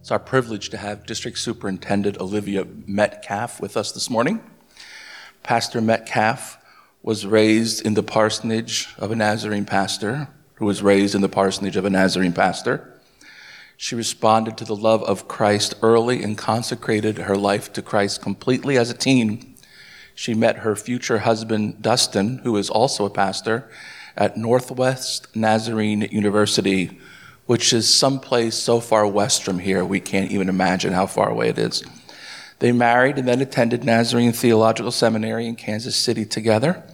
It's our privilege to have District Superintendent Olivia Metcalf with us this morning. Pastor Metcalf was raised in the parsonage of a Nazarene pastor, who was raised in the parsonage of a Nazarene pastor. She responded to the love of Christ early and consecrated her life to Christ completely as a teen. She met her future husband, Dustin, who is also a pastor, at Northwest Nazarene University, which is someplace so far west from here, we can't even imagine how far away it is. They married and then attended Nazarene Theological Seminary in Kansas City together.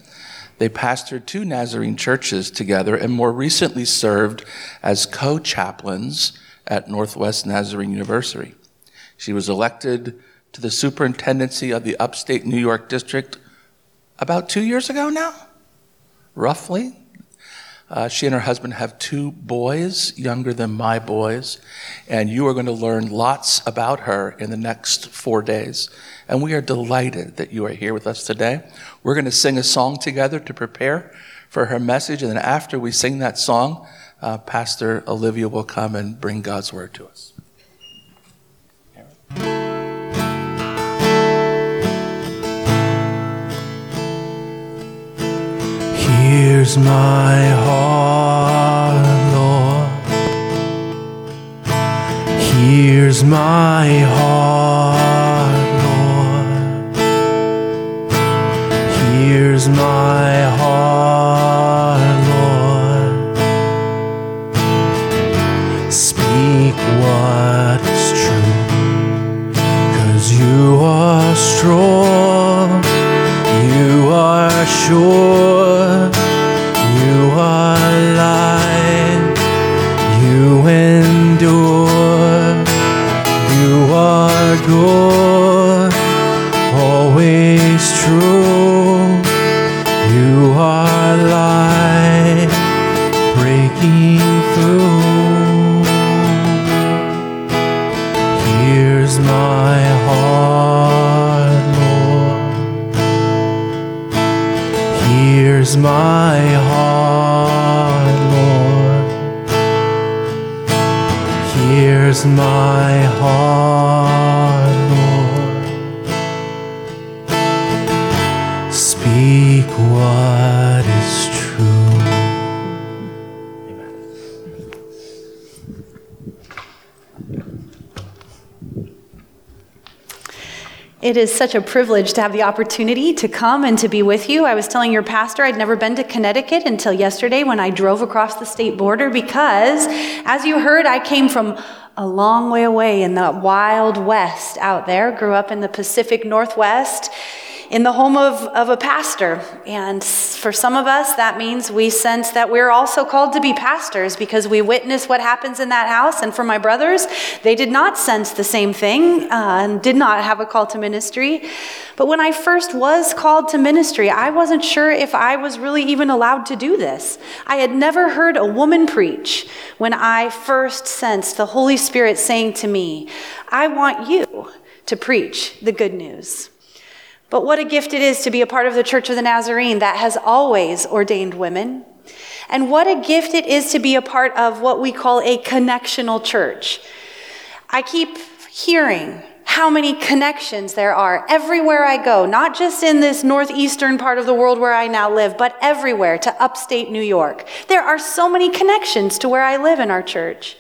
They pastored two Nazarene churches together and more recently served as co chaplains at Northwest Nazarene University. She was elected to the superintendency of the upstate New York district about two years ago now, roughly. Uh, she and her husband have two boys, younger than my boys, and you are going to learn lots about her in the next four days. And we are delighted that you are here with us today. We're going to sing a song together to prepare for her message, and then after we sing that song, uh, Pastor Olivia will come and bring God's word to us. Here's my heart, Lord. Here's my heart, Lord. Here's my heart, Lord. Speak what is true, cause you are strong, you are sure, My heart, Lord. Speak what It is such a privilege to have the opportunity to come and to be with you. I was telling your pastor I'd never been to Connecticut until yesterday when I drove across the state border because, as you heard, I came from a long way away in the wild west out there, grew up in the Pacific Northwest in the home of, of a pastor. And for some of us, that means we sense that we're also called to be pastors because we witness what happens in that house. And for my brothers, they did not sense the same thing uh, and did not have a call to ministry. But when I first was called to ministry, I wasn't sure if I was really even allowed to do this. I had never heard a woman preach when I first sensed the Holy Spirit saying to me, I want you to preach the good news. But what a gift it is to be a part of the Church of the Nazarene that has always ordained women. And what a gift it is to be a part of what we call a connectional church. I keep hearing how many connections there are everywhere I go, not just in this northeastern part of the world where I now live, but everywhere to upstate New York. There are so many connections to where I live in our church.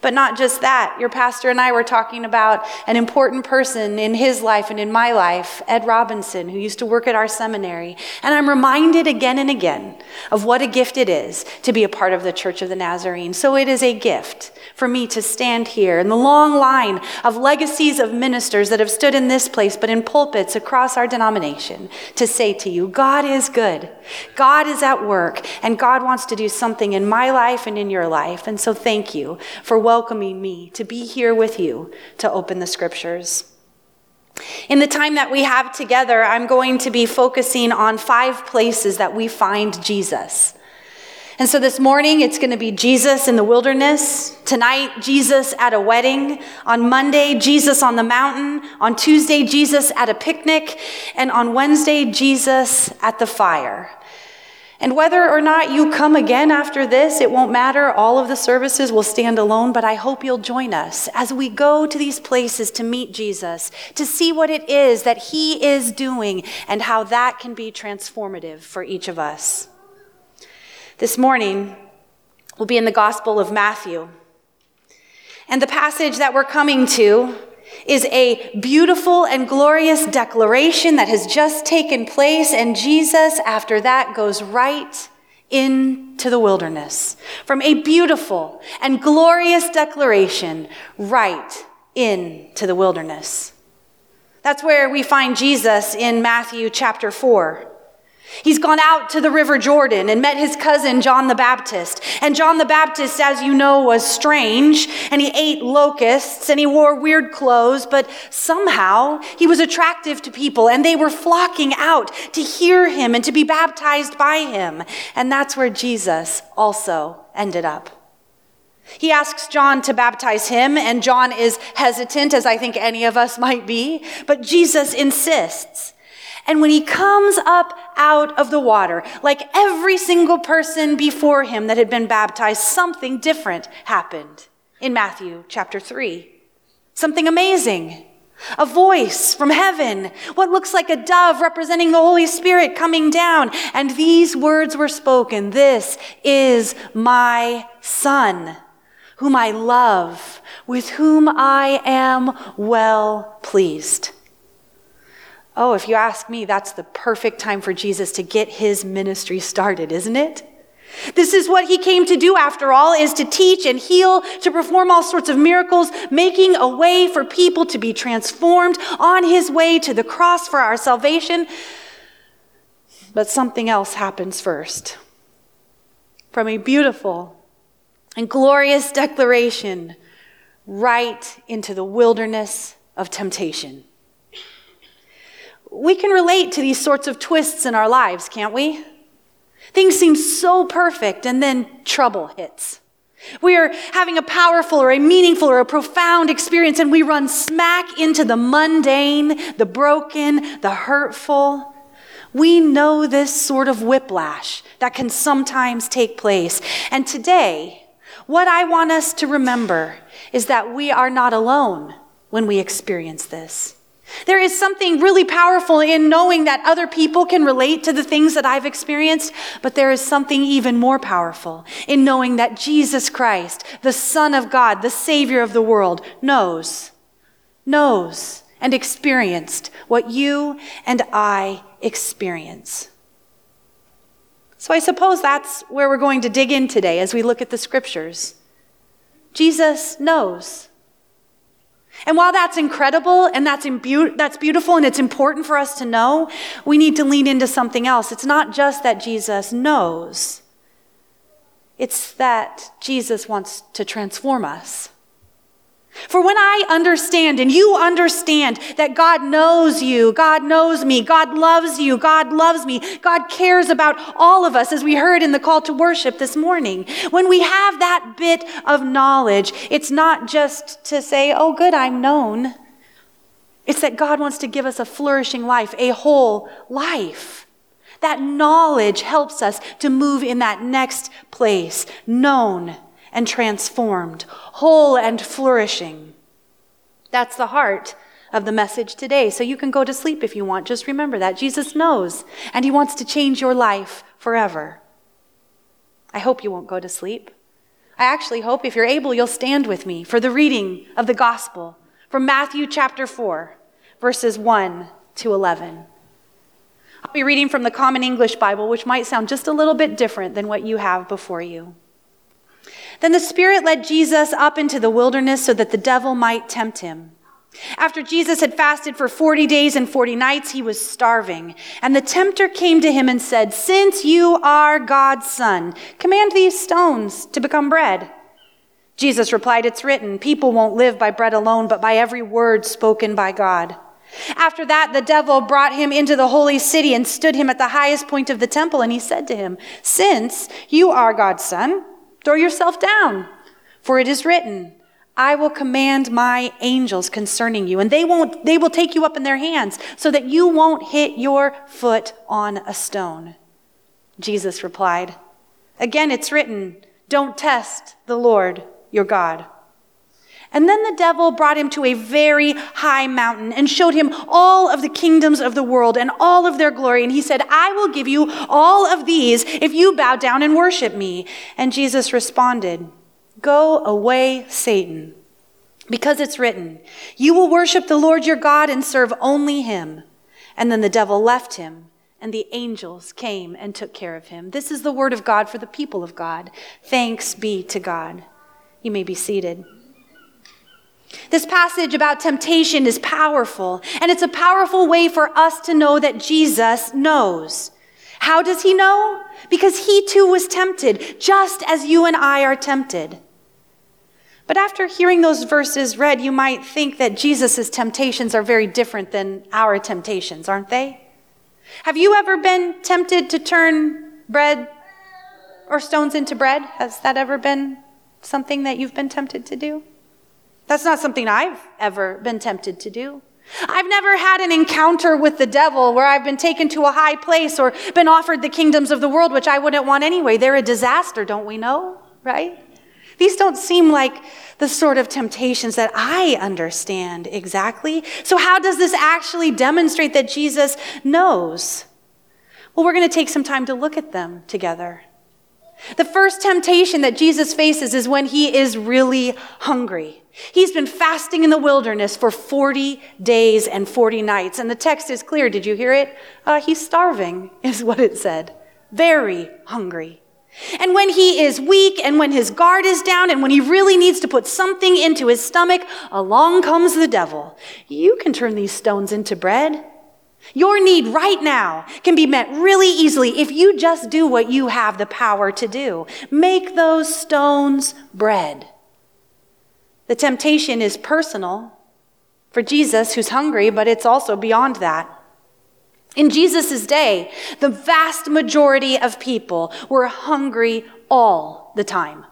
But not just that. Your pastor and I were talking about an important person in his life and in my life, Ed Robinson, who used to work at our seminary. And I'm reminded again and again of what a gift it is to be a part of the Church of the Nazarene. So it is a gift for me to stand here in the long line of legacies of ministers that have stood in this place, but in pulpits across our denomination, to say to you, God is good. God is at work, and God wants to do something in my life and in your life. And so thank you for welcoming me to be here with you to open the scriptures. In the time that we have together, I'm going to be focusing on five places that we find Jesus. And so this morning, it's going to be Jesus in the wilderness. Tonight, Jesus at a wedding. On Monday, Jesus on the mountain. On Tuesday, Jesus at a picnic. And on Wednesday, Jesus at the fire. And whether or not you come again after this, it won't matter. All of the services will stand alone, but I hope you'll join us as we go to these places to meet Jesus, to see what it is that he is doing and how that can be transformative for each of us. This morning, we'll be in the Gospel of Matthew. And the passage that we're coming to is a beautiful and glorious declaration that has just taken place, and Jesus, after that, goes right into the wilderness. From a beautiful and glorious declaration, right into the wilderness. That's where we find Jesus in Matthew chapter 4. He's gone out to the River Jordan and met his cousin John the Baptist. And John the Baptist, as you know, was strange and he ate locusts and he wore weird clothes, but somehow he was attractive to people and they were flocking out to hear him and to be baptized by him. And that's where Jesus also ended up. He asks John to baptize him, and John is hesitant, as I think any of us might be, but Jesus insists. And when he comes up out of the water, like every single person before him that had been baptized, something different happened in Matthew chapter 3. Something amazing. A voice from heaven, what looks like a dove representing the Holy Spirit coming down. And these words were spoken This is my Son, whom I love, with whom I am well pleased. Oh, if you ask me, that's the perfect time for Jesus to get his ministry started, isn't it? This is what he came to do after all is to teach and heal, to perform all sorts of miracles, making a way for people to be transformed on his way to the cross for our salvation. But something else happens first. From a beautiful and glorious declaration right into the wilderness of temptation. We can relate to these sorts of twists in our lives, can't we? Things seem so perfect and then trouble hits. We are having a powerful or a meaningful or a profound experience and we run smack into the mundane, the broken, the hurtful. We know this sort of whiplash that can sometimes take place. And today, what I want us to remember is that we are not alone when we experience this. There is something really powerful in knowing that other people can relate to the things that I've experienced, but there is something even more powerful in knowing that Jesus Christ, the Son of God, the Savior of the world, knows, knows, and experienced what you and I experience. So I suppose that's where we're going to dig in today as we look at the scriptures. Jesus knows. And while that's incredible and that's, that's beautiful and it's important for us to know, we need to lean into something else. It's not just that Jesus knows, it's that Jesus wants to transform us. For when I understand and you understand that God knows you, God knows me, God loves you, God loves me, God cares about all of us, as we heard in the call to worship this morning. When we have that bit of knowledge, it's not just to say, oh, good, I'm known. It's that God wants to give us a flourishing life, a whole life. That knowledge helps us to move in that next place, known and transformed, whole and flourishing. That's the heart of the message today. So you can go to sleep if you want. Just remember that. Jesus knows, and He wants to change your life forever. I hope you won't go to sleep. I actually hope, if you're able, you'll stand with me for the reading of the gospel from Matthew chapter 4, verses 1 to 11. I'll be reading from the Common English Bible, which might sound just a little bit different than what you have before you. Then the Spirit led Jesus up into the wilderness so that the devil might tempt him. After Jesus had fasted for 40 days and 40 nights, he was starving. And the tempter came to him and said, Since you are God's son, command these stones to become bread. Jesus replied, It's written, people won't live by bread alone, but by every word spoken by God. After that, the devil brought him into the holy city and stood him at the highest point of the temple. And he said to him, Since you are God's son, Throw yourself down, for it is written, I will command my angels concerning you, and they won't, they will take you up in their hands so that you won't hit your foot on a stone. Jesus replied. Again, it's written, Don't test the Lord your God. And then the devil brought him to a very high mountain and showed him all of the kingdoms of the world and all of their glory. And he said, I will give you all of these if you bow down and worship me. And Jesus responded, Go away, Satan, because it's written, You will worship the Lord your God and serve only him. And then the devil left him, and the angels came and took care of him. This is the word of God for the people of God. Thanks be to God. You may be seated. This passage about temptation is powerful, and it's a powerful way for us to know that Jesus knows. How does he know? Because he too was tempted, just as you and I are tempted. But after hearing those verses read, you might think that Jesus' temptations are very different than our temptations, aren't they? Have you ever been tempted to turn bread or stones into bread? Has that ever been something that you've been tempted to do? That's not something I've ever been tempted to do. I've never had an encounter with the devil where I've been taken to a high place or been offered the kingdoms of the world, which I wouldn't want anyway. They're a disaster, don't we know? Right? These don't seem like the sort of temptations that I understand exactly. So, how does this actually demonstrate that Jesus knows? Well, we're going to take some time to look at them together. The first temptation that Jesus faces is when he is really hungry. He's been fasting in the wilderness for 40 days and 40 nights. And the text is clear. Did you hear it? Uh, he's starving, is what it said. Very hungry. And when he is weak and when his guard is down and when he really needs to put something into his stomach, along comes the devil. You can turn these stones into bread. Your need right now can be met really easily if you just do what you have the power to do. Make those stones bread. The temptation is personal for Jesus, who's hungry, but it's also beyond that. In Jesus' day, the vast majority of people were hungry all the time.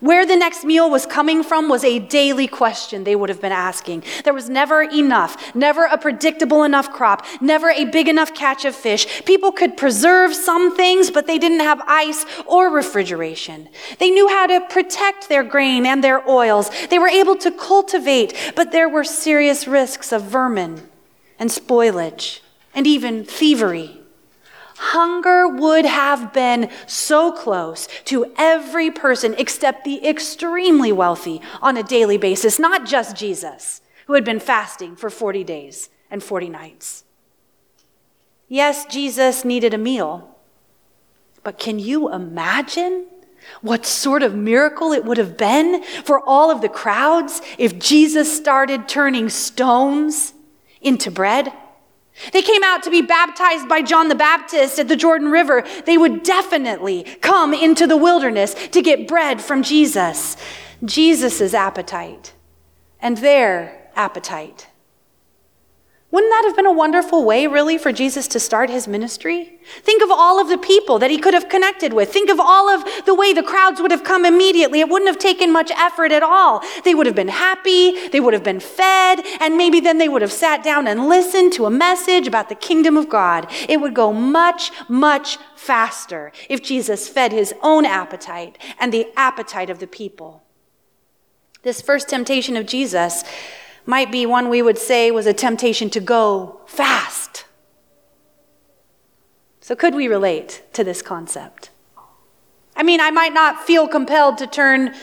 Where the next meal was coming from was a daily question they would have been asking. There was never enough, never a predictable enough crop, never a big enough catch of fish. People could preserve some things, but they didn't have ice or refrigeration. They knew how to protect their grain and their oils. They were able to cultivate, but there were serious risks of vermin and spoilage and even thievery. Hunger would have been so close to every person except the extremely wealthy on a daily basis, not just Jesus, who had been fasting for 40 days and 40 nights. Yes, Jesus needed a meal, but can you imagine what sort of miracle it would have been for all of the crowds if Jesus started turning stones into bread? They came out to be baptized by John the Baptist at the Jordan River. They would definitely come into the wilderness to get bread from Jesus. Jesus' appetite and their appetite. Wouldn't that have been a wonderful way, really, for Jesus to start his ministry? Think of all of the people that he could have connected with. Think of all of the way the crowds would have come immediately. It wouldn't have taken much effort at all. They would have been happy, they would have been fed, and maybe then they would have sat down and listened to a message about the kingdom of God. It would go much, much faster if Jesus fed his own appetite and the appetite of the people. This first temptation of Jesus might be one we would say was a temptation to go fast. So, could we relate to this concept? I mean, I might not feel compelled to turn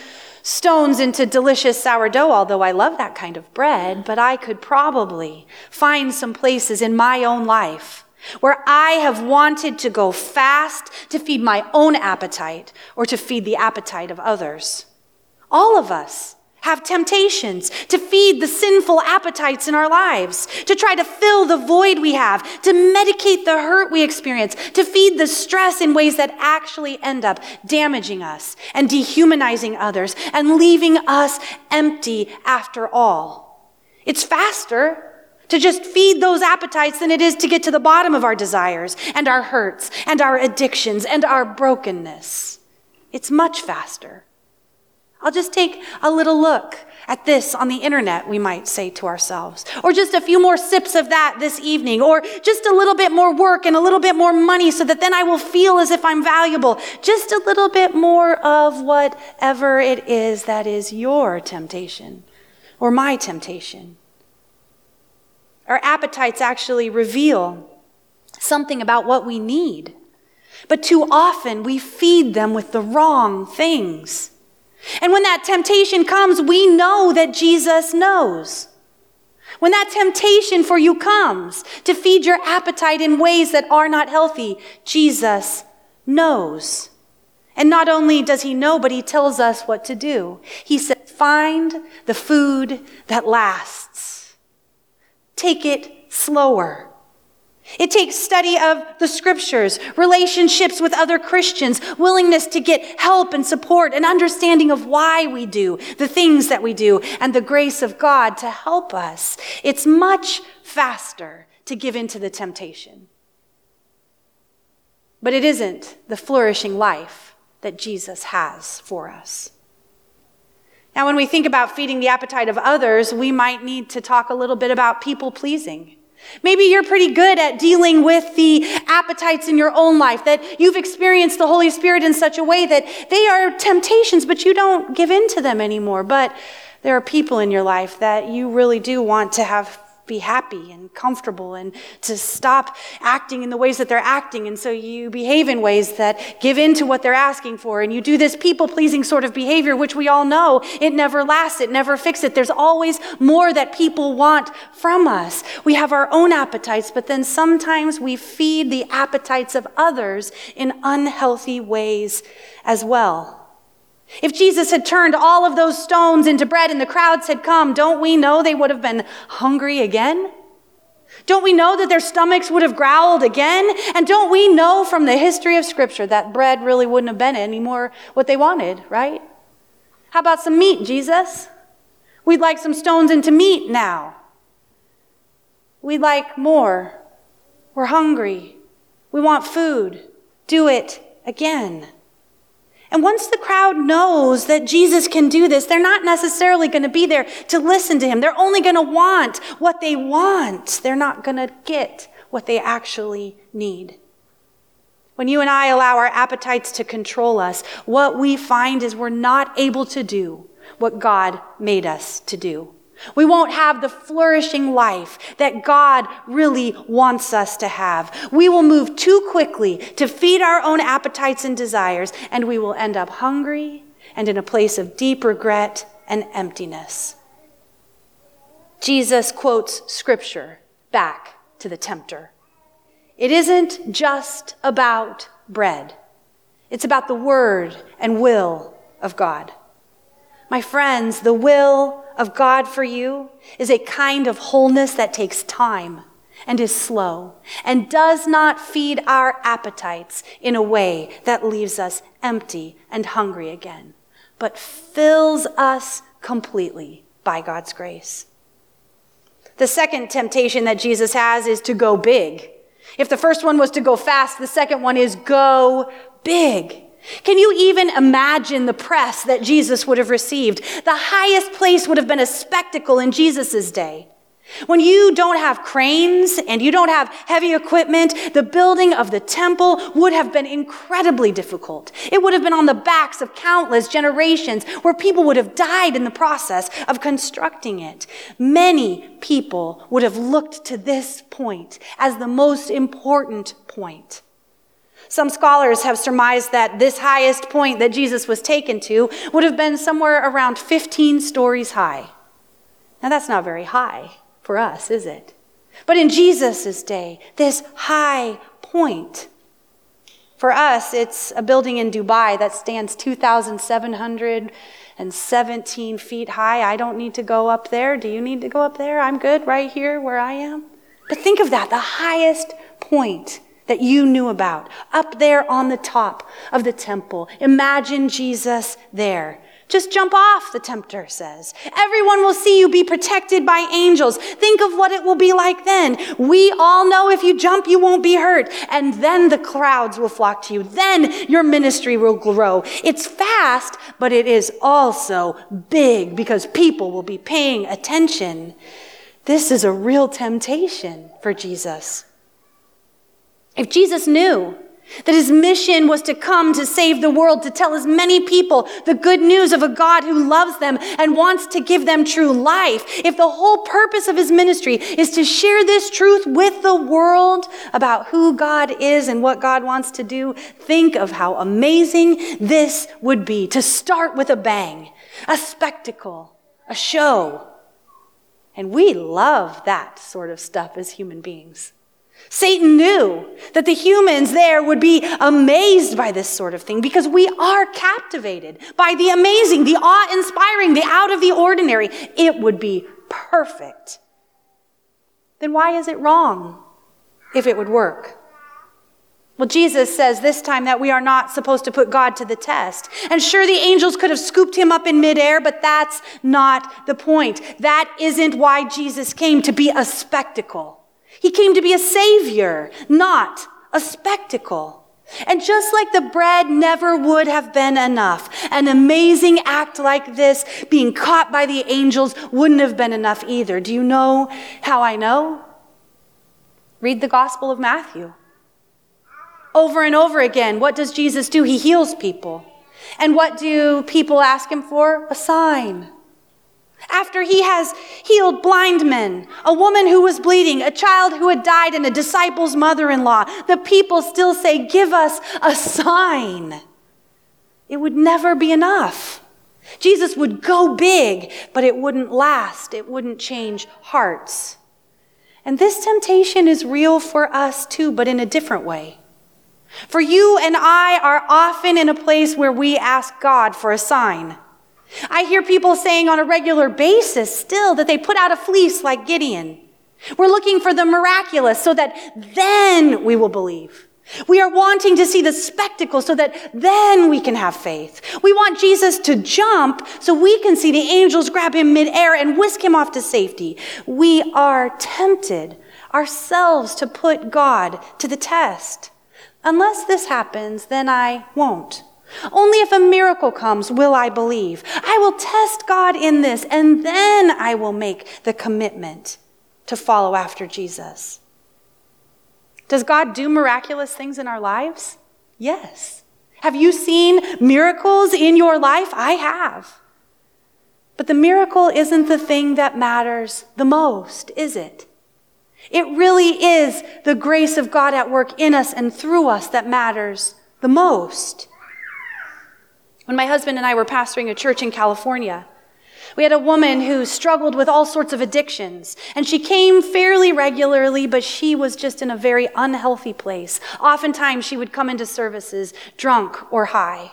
stones into delicious sourdough, although I love that kind of bread, but I could probably find some places in my own life where I have wanted to go fast to feed my own appetite or to feed the appetite of others. All of us have temptations, to feed the sinful appetites in our lives, to try to fill the void we have, to medicate the hurt we experience, to feed the stress in ways that actually end up damaging us and dehumanizing others and leaving us empty after all. It's faster to just feed those appetites than it is to get to the bottom of our desires and our hurts and our addictions and our brokenness. It's much faster. I'll just take a little look at this on the internet, we might say to ourselves. Or just a few more sips of that this evening. Or just a little bit more work and a little bit more money so that then I will feel as if I'm valuable. Just a little bit more of whatever it is that is your temptation or my temptation. Our appetites actually reveal something about what we need. But too often we feed them with the wrong things. And when that temptation comes, we know that Jesus knows. When that temptation for you comes to feed your appetite in ways that are not healthy, Jesus knows. And not only does he know, but he tells us what to do. He said, find the food that lasts. Take it slower. It takes study of the scriptures, relationships with other Christians, willingness to get help and support, an understanding of why we do the things that we do, and the grace of God to help us. It's much faster to give in to the temptation. But it isn't the flourishing life that Jesus has for us. Now, when we think about feeding the appetite of others, we might need to talk a little bit about people pleasing. Maybe you're pretty good at dealing with the appetites in your own life, that you've experienced the Holy Spirit in such a way that they are temptations, but you don't give in to them anymore. But there are people in your life that you really do want to have be happy and comfortable and to stop acting in the ways that they're acting. And so you behave in ways that give in to what they're asking for. And you do this people pleasing sort of behavior, which we all know it never lasts, it never fixes it. There's always more that people want from us. We have our own appetites, but then sometimes we feed the appetites of others in unhealthy ways as well. If Jesus had turned all of those stones into bread and the crowds had come, don't we know they would have been hungry again? Don't we know that their stomachs would have growled again? And don't we know from the history of Scripture that bread really wouldn't have been anymore what they wanted, right? How about some meat, Jesus? We'd like some stones into meat now. We'd like more. We're hungry. We want food. Do it again. And once the crowd knows that Jesus can do this, they're not necessarily going to be there to listen to him. They're only going to want what they want. They're not going to get what they actually need. When you and I allow our appetites to control us, what we find is we're not able to do what God made us to do. We won't have the flourishing life that God really wants us to have. We will move too quickly to feed our own appetites and desires, and we will end up hungry and in a place of deep regret and emptiness. Jesus quotes scripture back to the tempter. It isn't just about bread. It's about the word and will of God. My friends, the will of God for you is a kind of wholeness that takes time and is slow and does not feed our appetites in a way that leaves us empty and hungry again, but fills us completely by God's grace. The second temptation that Jesus has is to go big. If the first one was to go fast, the second one is go big. Can you even imagine the press that Jesus would have received? The highest place would have been a spectacle in Jesus' day. When you don't have cranes and you don't have heavy equipment, the building of the temple would have been incredibly difficult. It would have been on the backs of countless generations where people would have died in the process of constructing it. Many people would have looked to this point as the most important point. Some scholars have surmised that this highest point that Jesus was taken to would have been somewhere around 15 stories high. Now, that's not very high for us, is it? But in Jesus' day, this high point, for us, it's a building in Dubai that stands 2,717 feet high. I don't need to go up there. Do you need to go up there? I'm good right here where I am. But think of that the highest point that you knew about, up there on the top of the temple. Imagine Jesus there, Just jump off, the tempter says. Everyone will see you be protected by angels. Think of what it will be like then. We all know if you jump, you won't be hurt. And then the crowds will flock to you. Then your ministry will grow. It's fast, but it is also big because people will be paying attention. This is a real temptation for Jesus. If Jesus knew that his mission was to come to save the world, to tell as many people the good news of a God who loves them and wants to give them true life. If the whole purpose of his ministry is to share this truth with the world about who God is and what God wants to do, think of how amazing this would be to start with a bang, a spectacle, a show. And we love that sort of stuff as human beings. Satan knew that the humans there would be amazed by this sort of thing because we are captivated by the amazing, the awe inspiring, the out of the ordinary. It would be perfect. Then why is it wrong if it would work? Well, Jesus says this time that we are not supposed to put God to the test. And sure, the angels could have scooped him up in midair, but that's not the point. That isn't why Jesus came to be a spectacle. He came to be a savior, not a spectacle. And just like the bread never would have been enough, an amazing act like this, being caught by the angels, wouldn't have been enough either. Do you know how I know? Read the Gospel of Matthew. Over and over again, what does Jesus do? He heals people. And what do people ask him for? A sign. After he has healed blind men, a woman who was bleeding, a child who had died, and a disciple's mother in law, the people still say, Give us a sign. It would never be enough. Jesus would go big, but it wouldn't last. It wouldn't change hearts. And this temptation is real for us too, but in a different way. For you and I are often in a place where we ask God for a sign. I hear people saying on a regular basis still that they put out a fleece like Gideon. We're looking for the miraculous so that then we will believe. We are wanting to see the spectacle so that then we can have faith. We want Jesus to jump so we can see the angels grab him midair and whisk him off to safety. We are tempted ourselves to put God to the test. Unless this happens, then I won't. Only if a miracle comes will I believe. I will test God in this, and then I will make the commitment to follow after Jesus. Does God do miraculous things in our lives? Yes. Have you seen miracles in your life? I have. But the miracle isn't the thing that matters the most, is it? It really is the grace of God at work in us and through us that matters the most. When my husband and I were pastoring a church in California, we had a woman who struggled with all sorts of addictions, and she came fairly regularly, but she was just in a very unhealthy place. Oftentimes, she would come into services drunk or high.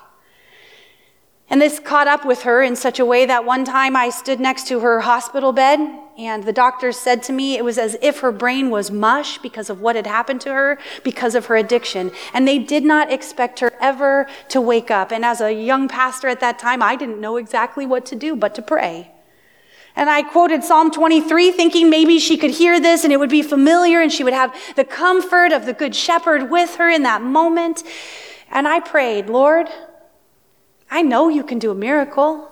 And this caught up with her in such a way that one time I stood next to her hospital bed, and the doctors said to me it was as if her brain was mush because of what had happened to her, because of her addiction. And they did not expect her ever to wake up. And as a young pastor at that time, I didn't know exactly what to do but to pray. And I quoted Psalm 23, thinking maybe she could hear this and it would be familiar and she would have the comfort of the Good Shepherd with her in that moment. And I prayed, Lord, I know you can do a miracle.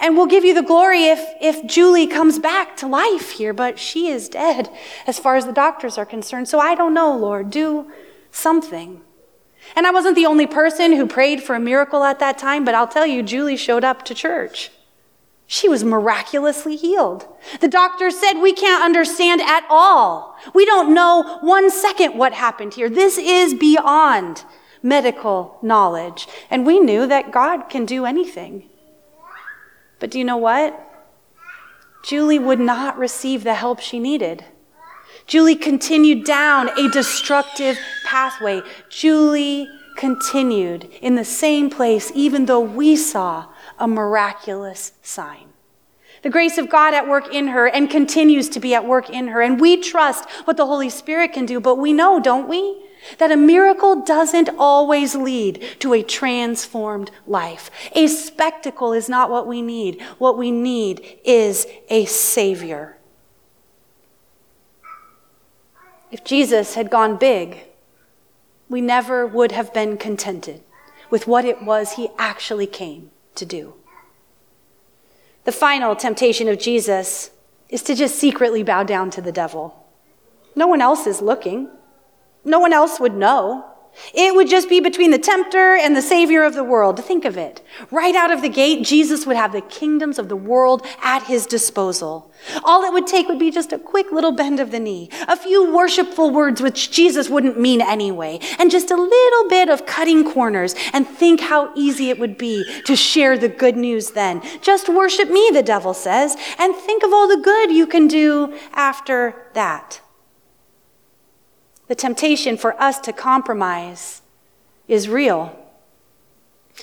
And we'll give you the glory if, if Julie comes back to life here, but she is dead as far as the doctors are concerned. So I don't know, Lord. Do something. And I wasn't the only person who prayed for a miracle at that time, but I'll tell you, Julie showed up to church. She was miraculously healed. The doctor said, We can't understand at all. We don't know one second what happened here. This is beyond medical knowledge. And we knew that God can do anything. But do you know what? Julie would not receive the help she needed. Julie continued down a destructive pathway. Julie continued in the same place, even though we saw a miraculous sign. The grace of God at work in her and continues to be at work in her. And we trust what the Holy Spirit can do, but we know, don't we? That a miracle doesn't always lead to a transformed life. A spectacle is not what we need. What we need is a Savior. If Jesus had gone big, we never would have been contented with what it was he actually came to do. The final temptation of Jesus is to just secretly bow down to the devil. No one else is looking. No one else would know. It would just be between the tempter and the savior of the world. Think of it. Right out of the gate, Jesus would have the kingdoms of the world at his disposal. All it would take would be just a quick little bend of the knee, a few worshipful words which Jesus wouldn't mean anyway, and just a little bit of cutting corners. And think how easy it would be to share the good news then. Just worship me, the devil says, and think of all the good you can do after that. The temptation for us to compromise is real.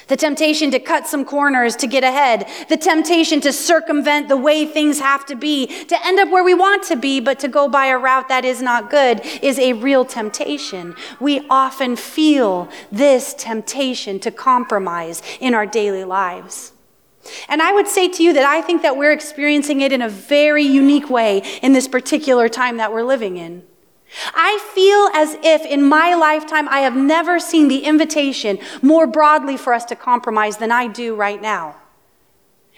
The temptation to cut some corners to get ahead. The temptation to circumvent the way things have to be, to end up where we want to be, but to go by a route that is not good is a real temptation. We often feel this temptation to compromise in our daily lives. And I would say to you that I think that we're experiencing it in a very unique way in this particular time that we're living in. I feel as if in my lifetime I have never seen the invitation more broadly for us to compromise than I do right now.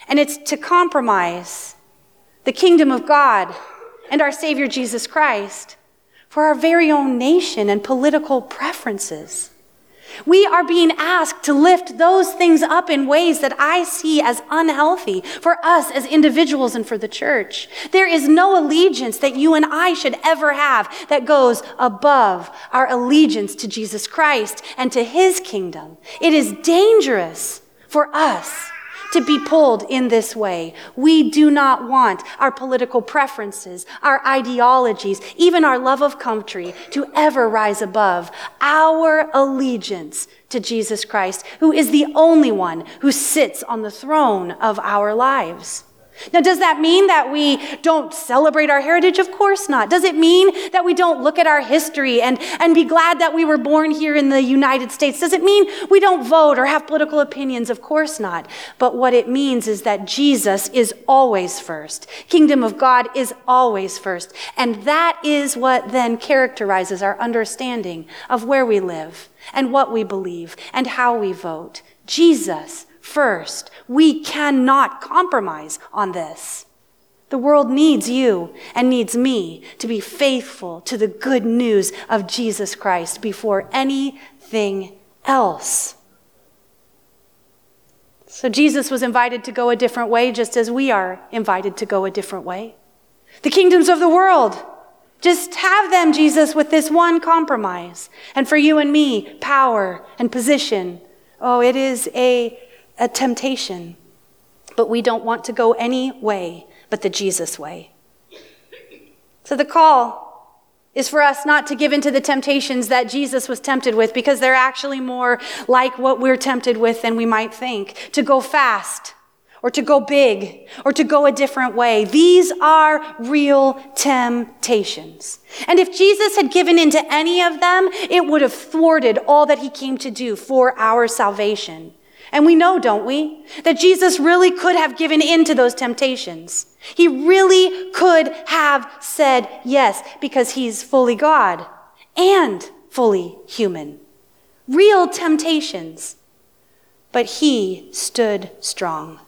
And it's to compromise the kingdom of God and our Savior Jesus Christ for our very own nation and political preferences. We are being asked to lift those things up in ways that I see as unhealthy for us as individuals and for the church. There is no allegiance that you and I should ever have that goes above our allegiance to Jesus Christ and to his kingdom. It is dangerous for us to be pulled in this way. We do not want our political preferences, our ideologies, even our love of country to ever rise above our allegiance to Jesus Christ, who is the only one who sits on the throne of our lives. Now, does that mean that we don't celebrate our heritage? Of course not. Does it mean that we don't look at our history and, and be glad that we were born here in the United States? Does it mean we don't vote or have political opinions? Of course not. But what it means is that Jesus is always first. Kingdom of God is always first. And that is what then characterizes our understanding of where we live and what we believe and how we vote. Jesus first. We cannot compromise on this. The world needs you and needs me to be faithful to the good news of Jesus Christ before anything else. So Jesus was invited to go a different way, just as we are invited to go a different way. The kingdoms of the world, just have them, Jesus, with this one compromise. And for you and me, power and position. Oh, it is a a temptation, but we don't want to go any way but the Jesus way. So the call is for us not to give into the temptations that Jesus was tempted with because they're actually more like what we're tempted with than we might think. To go fast or to go big or to go a different way. These are real temptations. And if Jesus had given into any of them, it would have thwarted all that he came to do for our salvation. And we know, don't we, that Jesus really could have given in to those temptations. He really could have said yes because he's fully God and fully human. Real temptations. But he stood strong.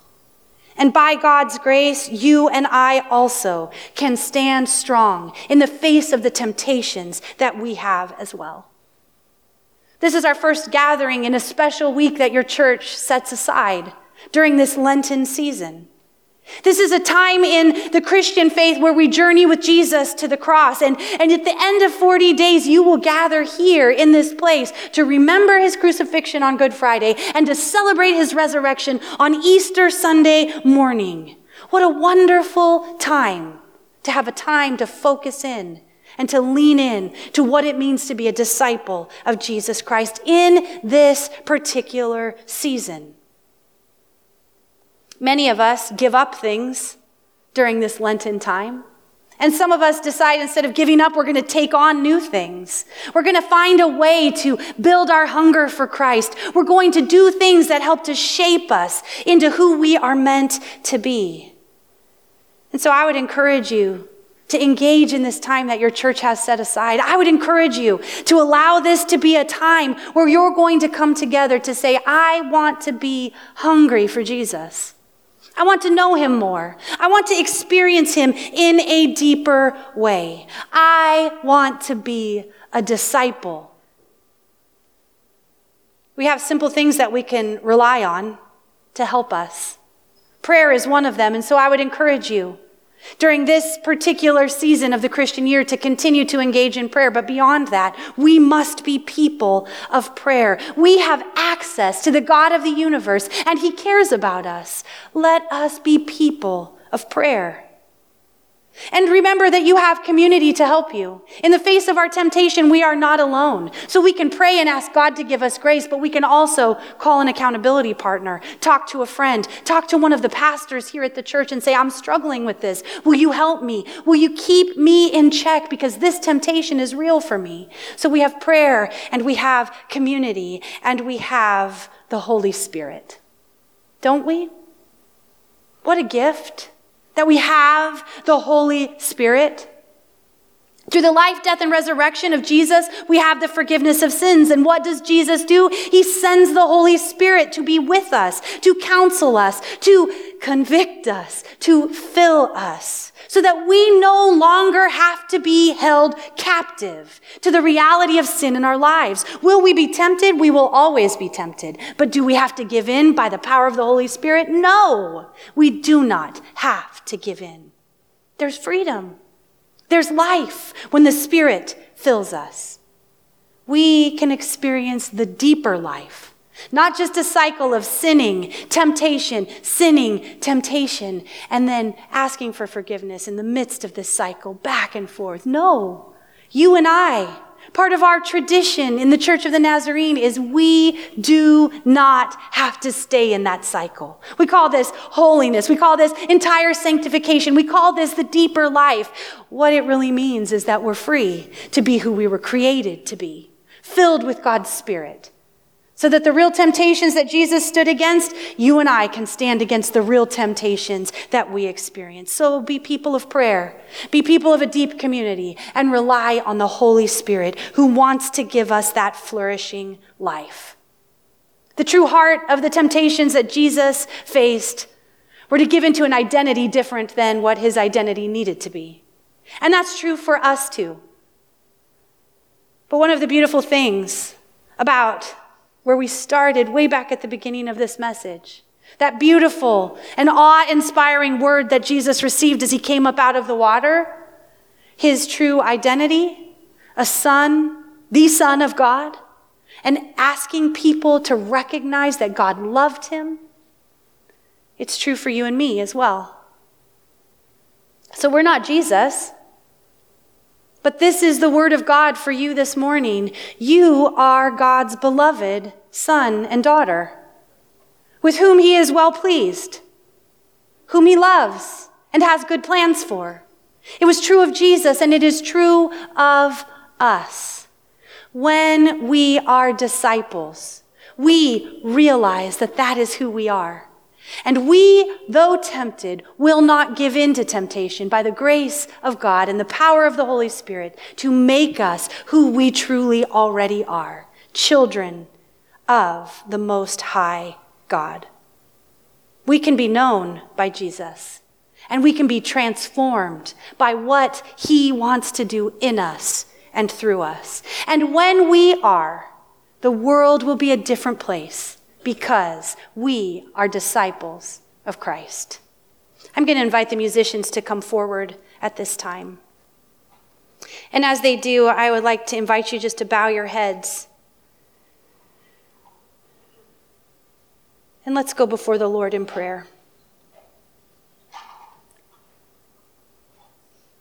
And by God's grace, you and I also can stand strong in the face of the temptations that we have as well. This is our first gathering in a special week that your church sets aside during this Lenten season. This is a time in the Christian faith where we journey with Jesus to the cross. And, and at the end of 40 days, you will gather here in this place to remember his crucifixion on Good Friday and to celebrate his resurrection on Easter Sunday morning. What a wonderful time to have a time to focus in and to lean in to what it means to be a disciple of Jesus Christ in this particular season. Many of us give up things during this Lenten time. And some of us decide instead of giving up, we're going to take on new things. We're going to find a way to build our hunger for Christ. We're going to do things that help to shape us into who we are meant to be. And so I would encourage you to engage in this time that your church has set aside. I would encourage you to allow this to be a time where you're going to come together to say, I want to be hungry for Jesus. I want to know him more. I want to experience him in a deeper way. I want to be a disciple. We have simple things that we can rely on to help us. Prayer is one of them, and so I would encourage you during this particular season of the Christian year to continue to engage in prayer. But beyond that, we must be people of prayer. We have access to the God of the universe and he cares about us. Let us be people of prayer. And remember that you have community to help you. In the face of our temptation, we are not alone. So we can pray and ask God to give us grace, but we can also call an accountability partner, talk to a friend, talk to one of the pastors here at the church and say, I'm struggling with this. Will you help me? Will you keep me in check? Because this temptation is real for me. So we have prayer and we have community and we have the Holy Spirit. Don't we? What a gift that we have the Holy Spirit. Through the life, death, and resurrection of Jesus, we have the forgiveness of sins. And what does Jesus do? He sends the Holy Spirit to be with us, to counsel us, to convict us, to fill us so that we no longer have to be held captive to the reality of sin in our lives. Will we be tempted? We will always be tempted. But do we have to give in by the power of the Holy Spirit? No, we do not have to give in. There's freedom. There's life when the Spirit fills us. We can experience the deeper life not just a cycle of sinning, temptation, sinning, temptation, and then asking for forgiveness in the midst of this cycle, back and forth. No. You and I, part of our tradition in the Church of the Nazarene is we do not have to stay in that cycle. We call this holiness. We call this entire sanctification. We call this the deeper life. What it really means is that we're free to be who we were created to be, filled with God's Spirit so that the real temptations that Jesus stood against, you and I can stand against the real temptations that we experience. So be people of prayer, be people of a deep community, and rely on the Holy Spirit who wants to give us that flourishing life. The true heart of the temptations that Jesus faced were to give into an identity different than what his identity needed to be. And that's true for us too. But one of the beautiful things about where we started way back at the beginning of this message. That beautiful and awe inspiring word that Jesus received as he came up out of the water, his true identity, a son, the son of God, and asking people to recognize that God loved him. It's true for you and me as well. So we're not Jesus. But this is the word of God for you this morning. You are God's beloved son and daughter, with whom he is well pleased, whom he loves and has good plans for. It was true of Jesus and it is true of us. When we are disciples, we realize that that is who we are. And we, though tempted, will not give in to temptation by the grace of God and the power of the Holy Spirit to make us who we truly already are children of the Most High God. We can be known by Jesus, and we can be transformed by what He wants to do in us and through us. And when we are, the world will be a different place because we are disciples of Christ. I'm going to invite the musicians to come forward at this time. And as they do, I would like to invite you just to bow your heads. And let's go before the Lord in prayer.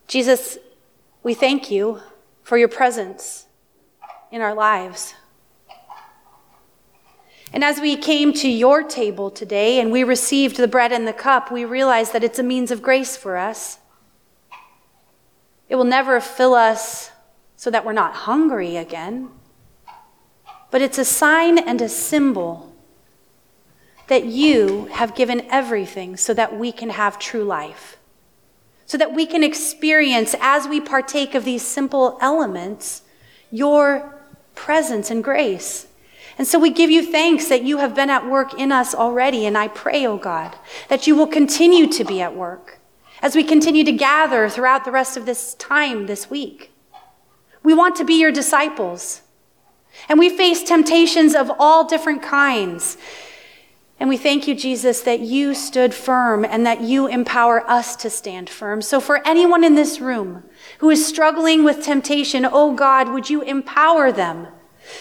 Jesus, we thank you for your presence in our lives. And as we came to your table today and we received the bread and the cup, we realized that it's a means of grace for us. It will never fill us so that we're not hungry again. But it's a sign and a symbol that you have given everything so that we can have true life. So that we can experience, as we partake of these simple elements, your presence and grace. And so we give you thanks that you have been at work in us already. And I pray, O oh God, that you will continue to be at work as we continue to gather throughout the rest of this time this week. We want to be your disciples. And we face temptations of all different kinds. And we thank you, Jesus, that you stood firm and that you empower us to stand firm. So, for anyone in this room who is struggling with temptation, oh God, would you empower them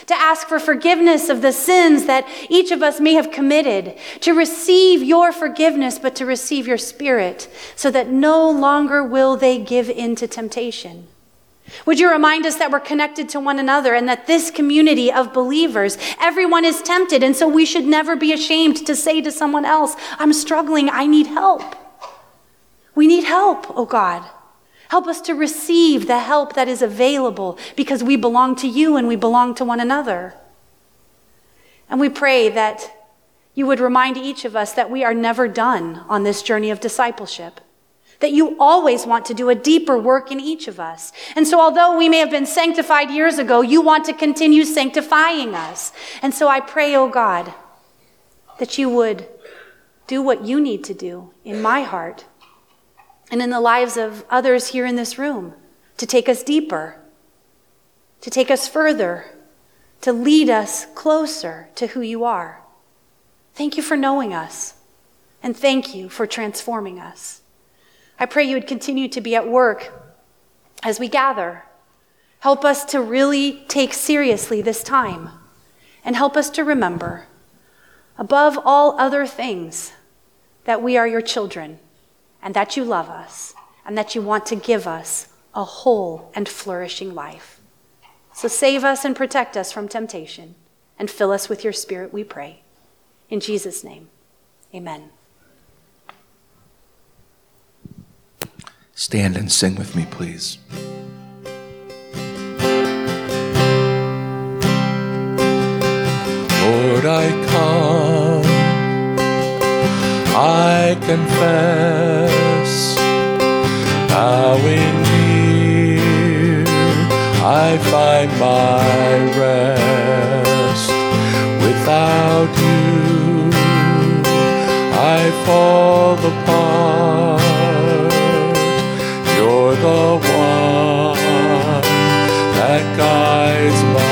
to ask for forgiveness of the sins that each of us may have committed, to receive your forgiveness, but to receive your spirit, so that no longer will they give in to temptation. Would you remind us that we're connected to one another and that this community of believers, everyone is tempted, and so we should never be ashamed to say to someone else, I'm struggling, I need help. We need help, oh God. Help us to receive the help that is available because we belong to you and we belong to one another. And we pray that you would remind each of us that we are never done on this journey of discipleship that you always want to do a deeper work in each of us. And so, although we may have been sanctified years ago, you want to continue sanctifying us. And so, I pray, oh God, that you would do what you need to do in my heart and in the lives of others here in this room to take us deeper, to take us further, to lead us closer to who you are. Thank you for knowing us, and thank you for transforming us. I pray you would continue to be at work as we gather. Help us to really take seriously this time, and help us to remember, above all other things, that we are your children and that you love us and that you want to give us a whole and flourishing life. So save us and protect us from temptation and fill us with your spirit, we pray. In Jesus' name, amen. Stand and sing with me, please. Lord, I come I confess, bowing near, I find my rest. Without you, I fall apart. You're the one that guides my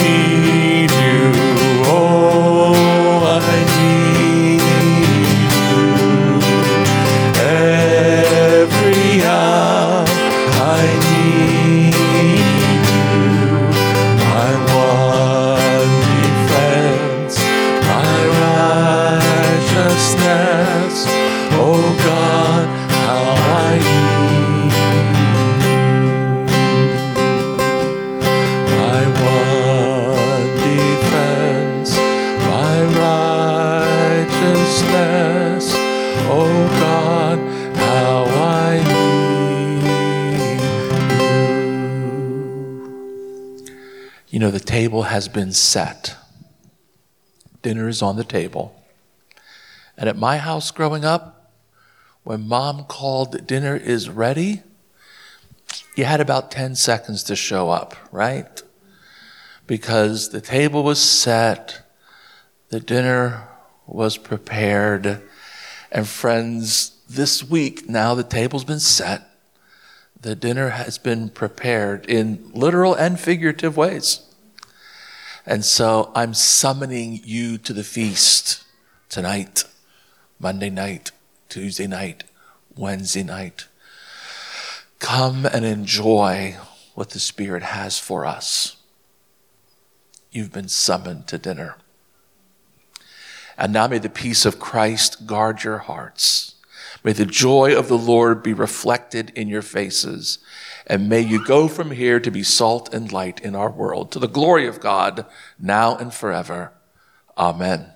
I table has been set. Dinner is on the table. And at my house growing up, when mom called dinner is ready, you had about 10 seconds to show up, right? Because the table was set, the dinner was prepared, and friends, this week now the table's been set, the dinner has been prepared in literal and figurative ways. And so I'm summoning you to the feast tonight, Monday night, Tuesday night, Wednesday night. Come and enjoy what the Spirit has for us. You've been summoned to dinner. And now may the peace of Christ guard your hearts. May the joy of the Lord be reflected in your faces. And may you go from here to be salt and light in our world to the glory of God now and forever. Amen.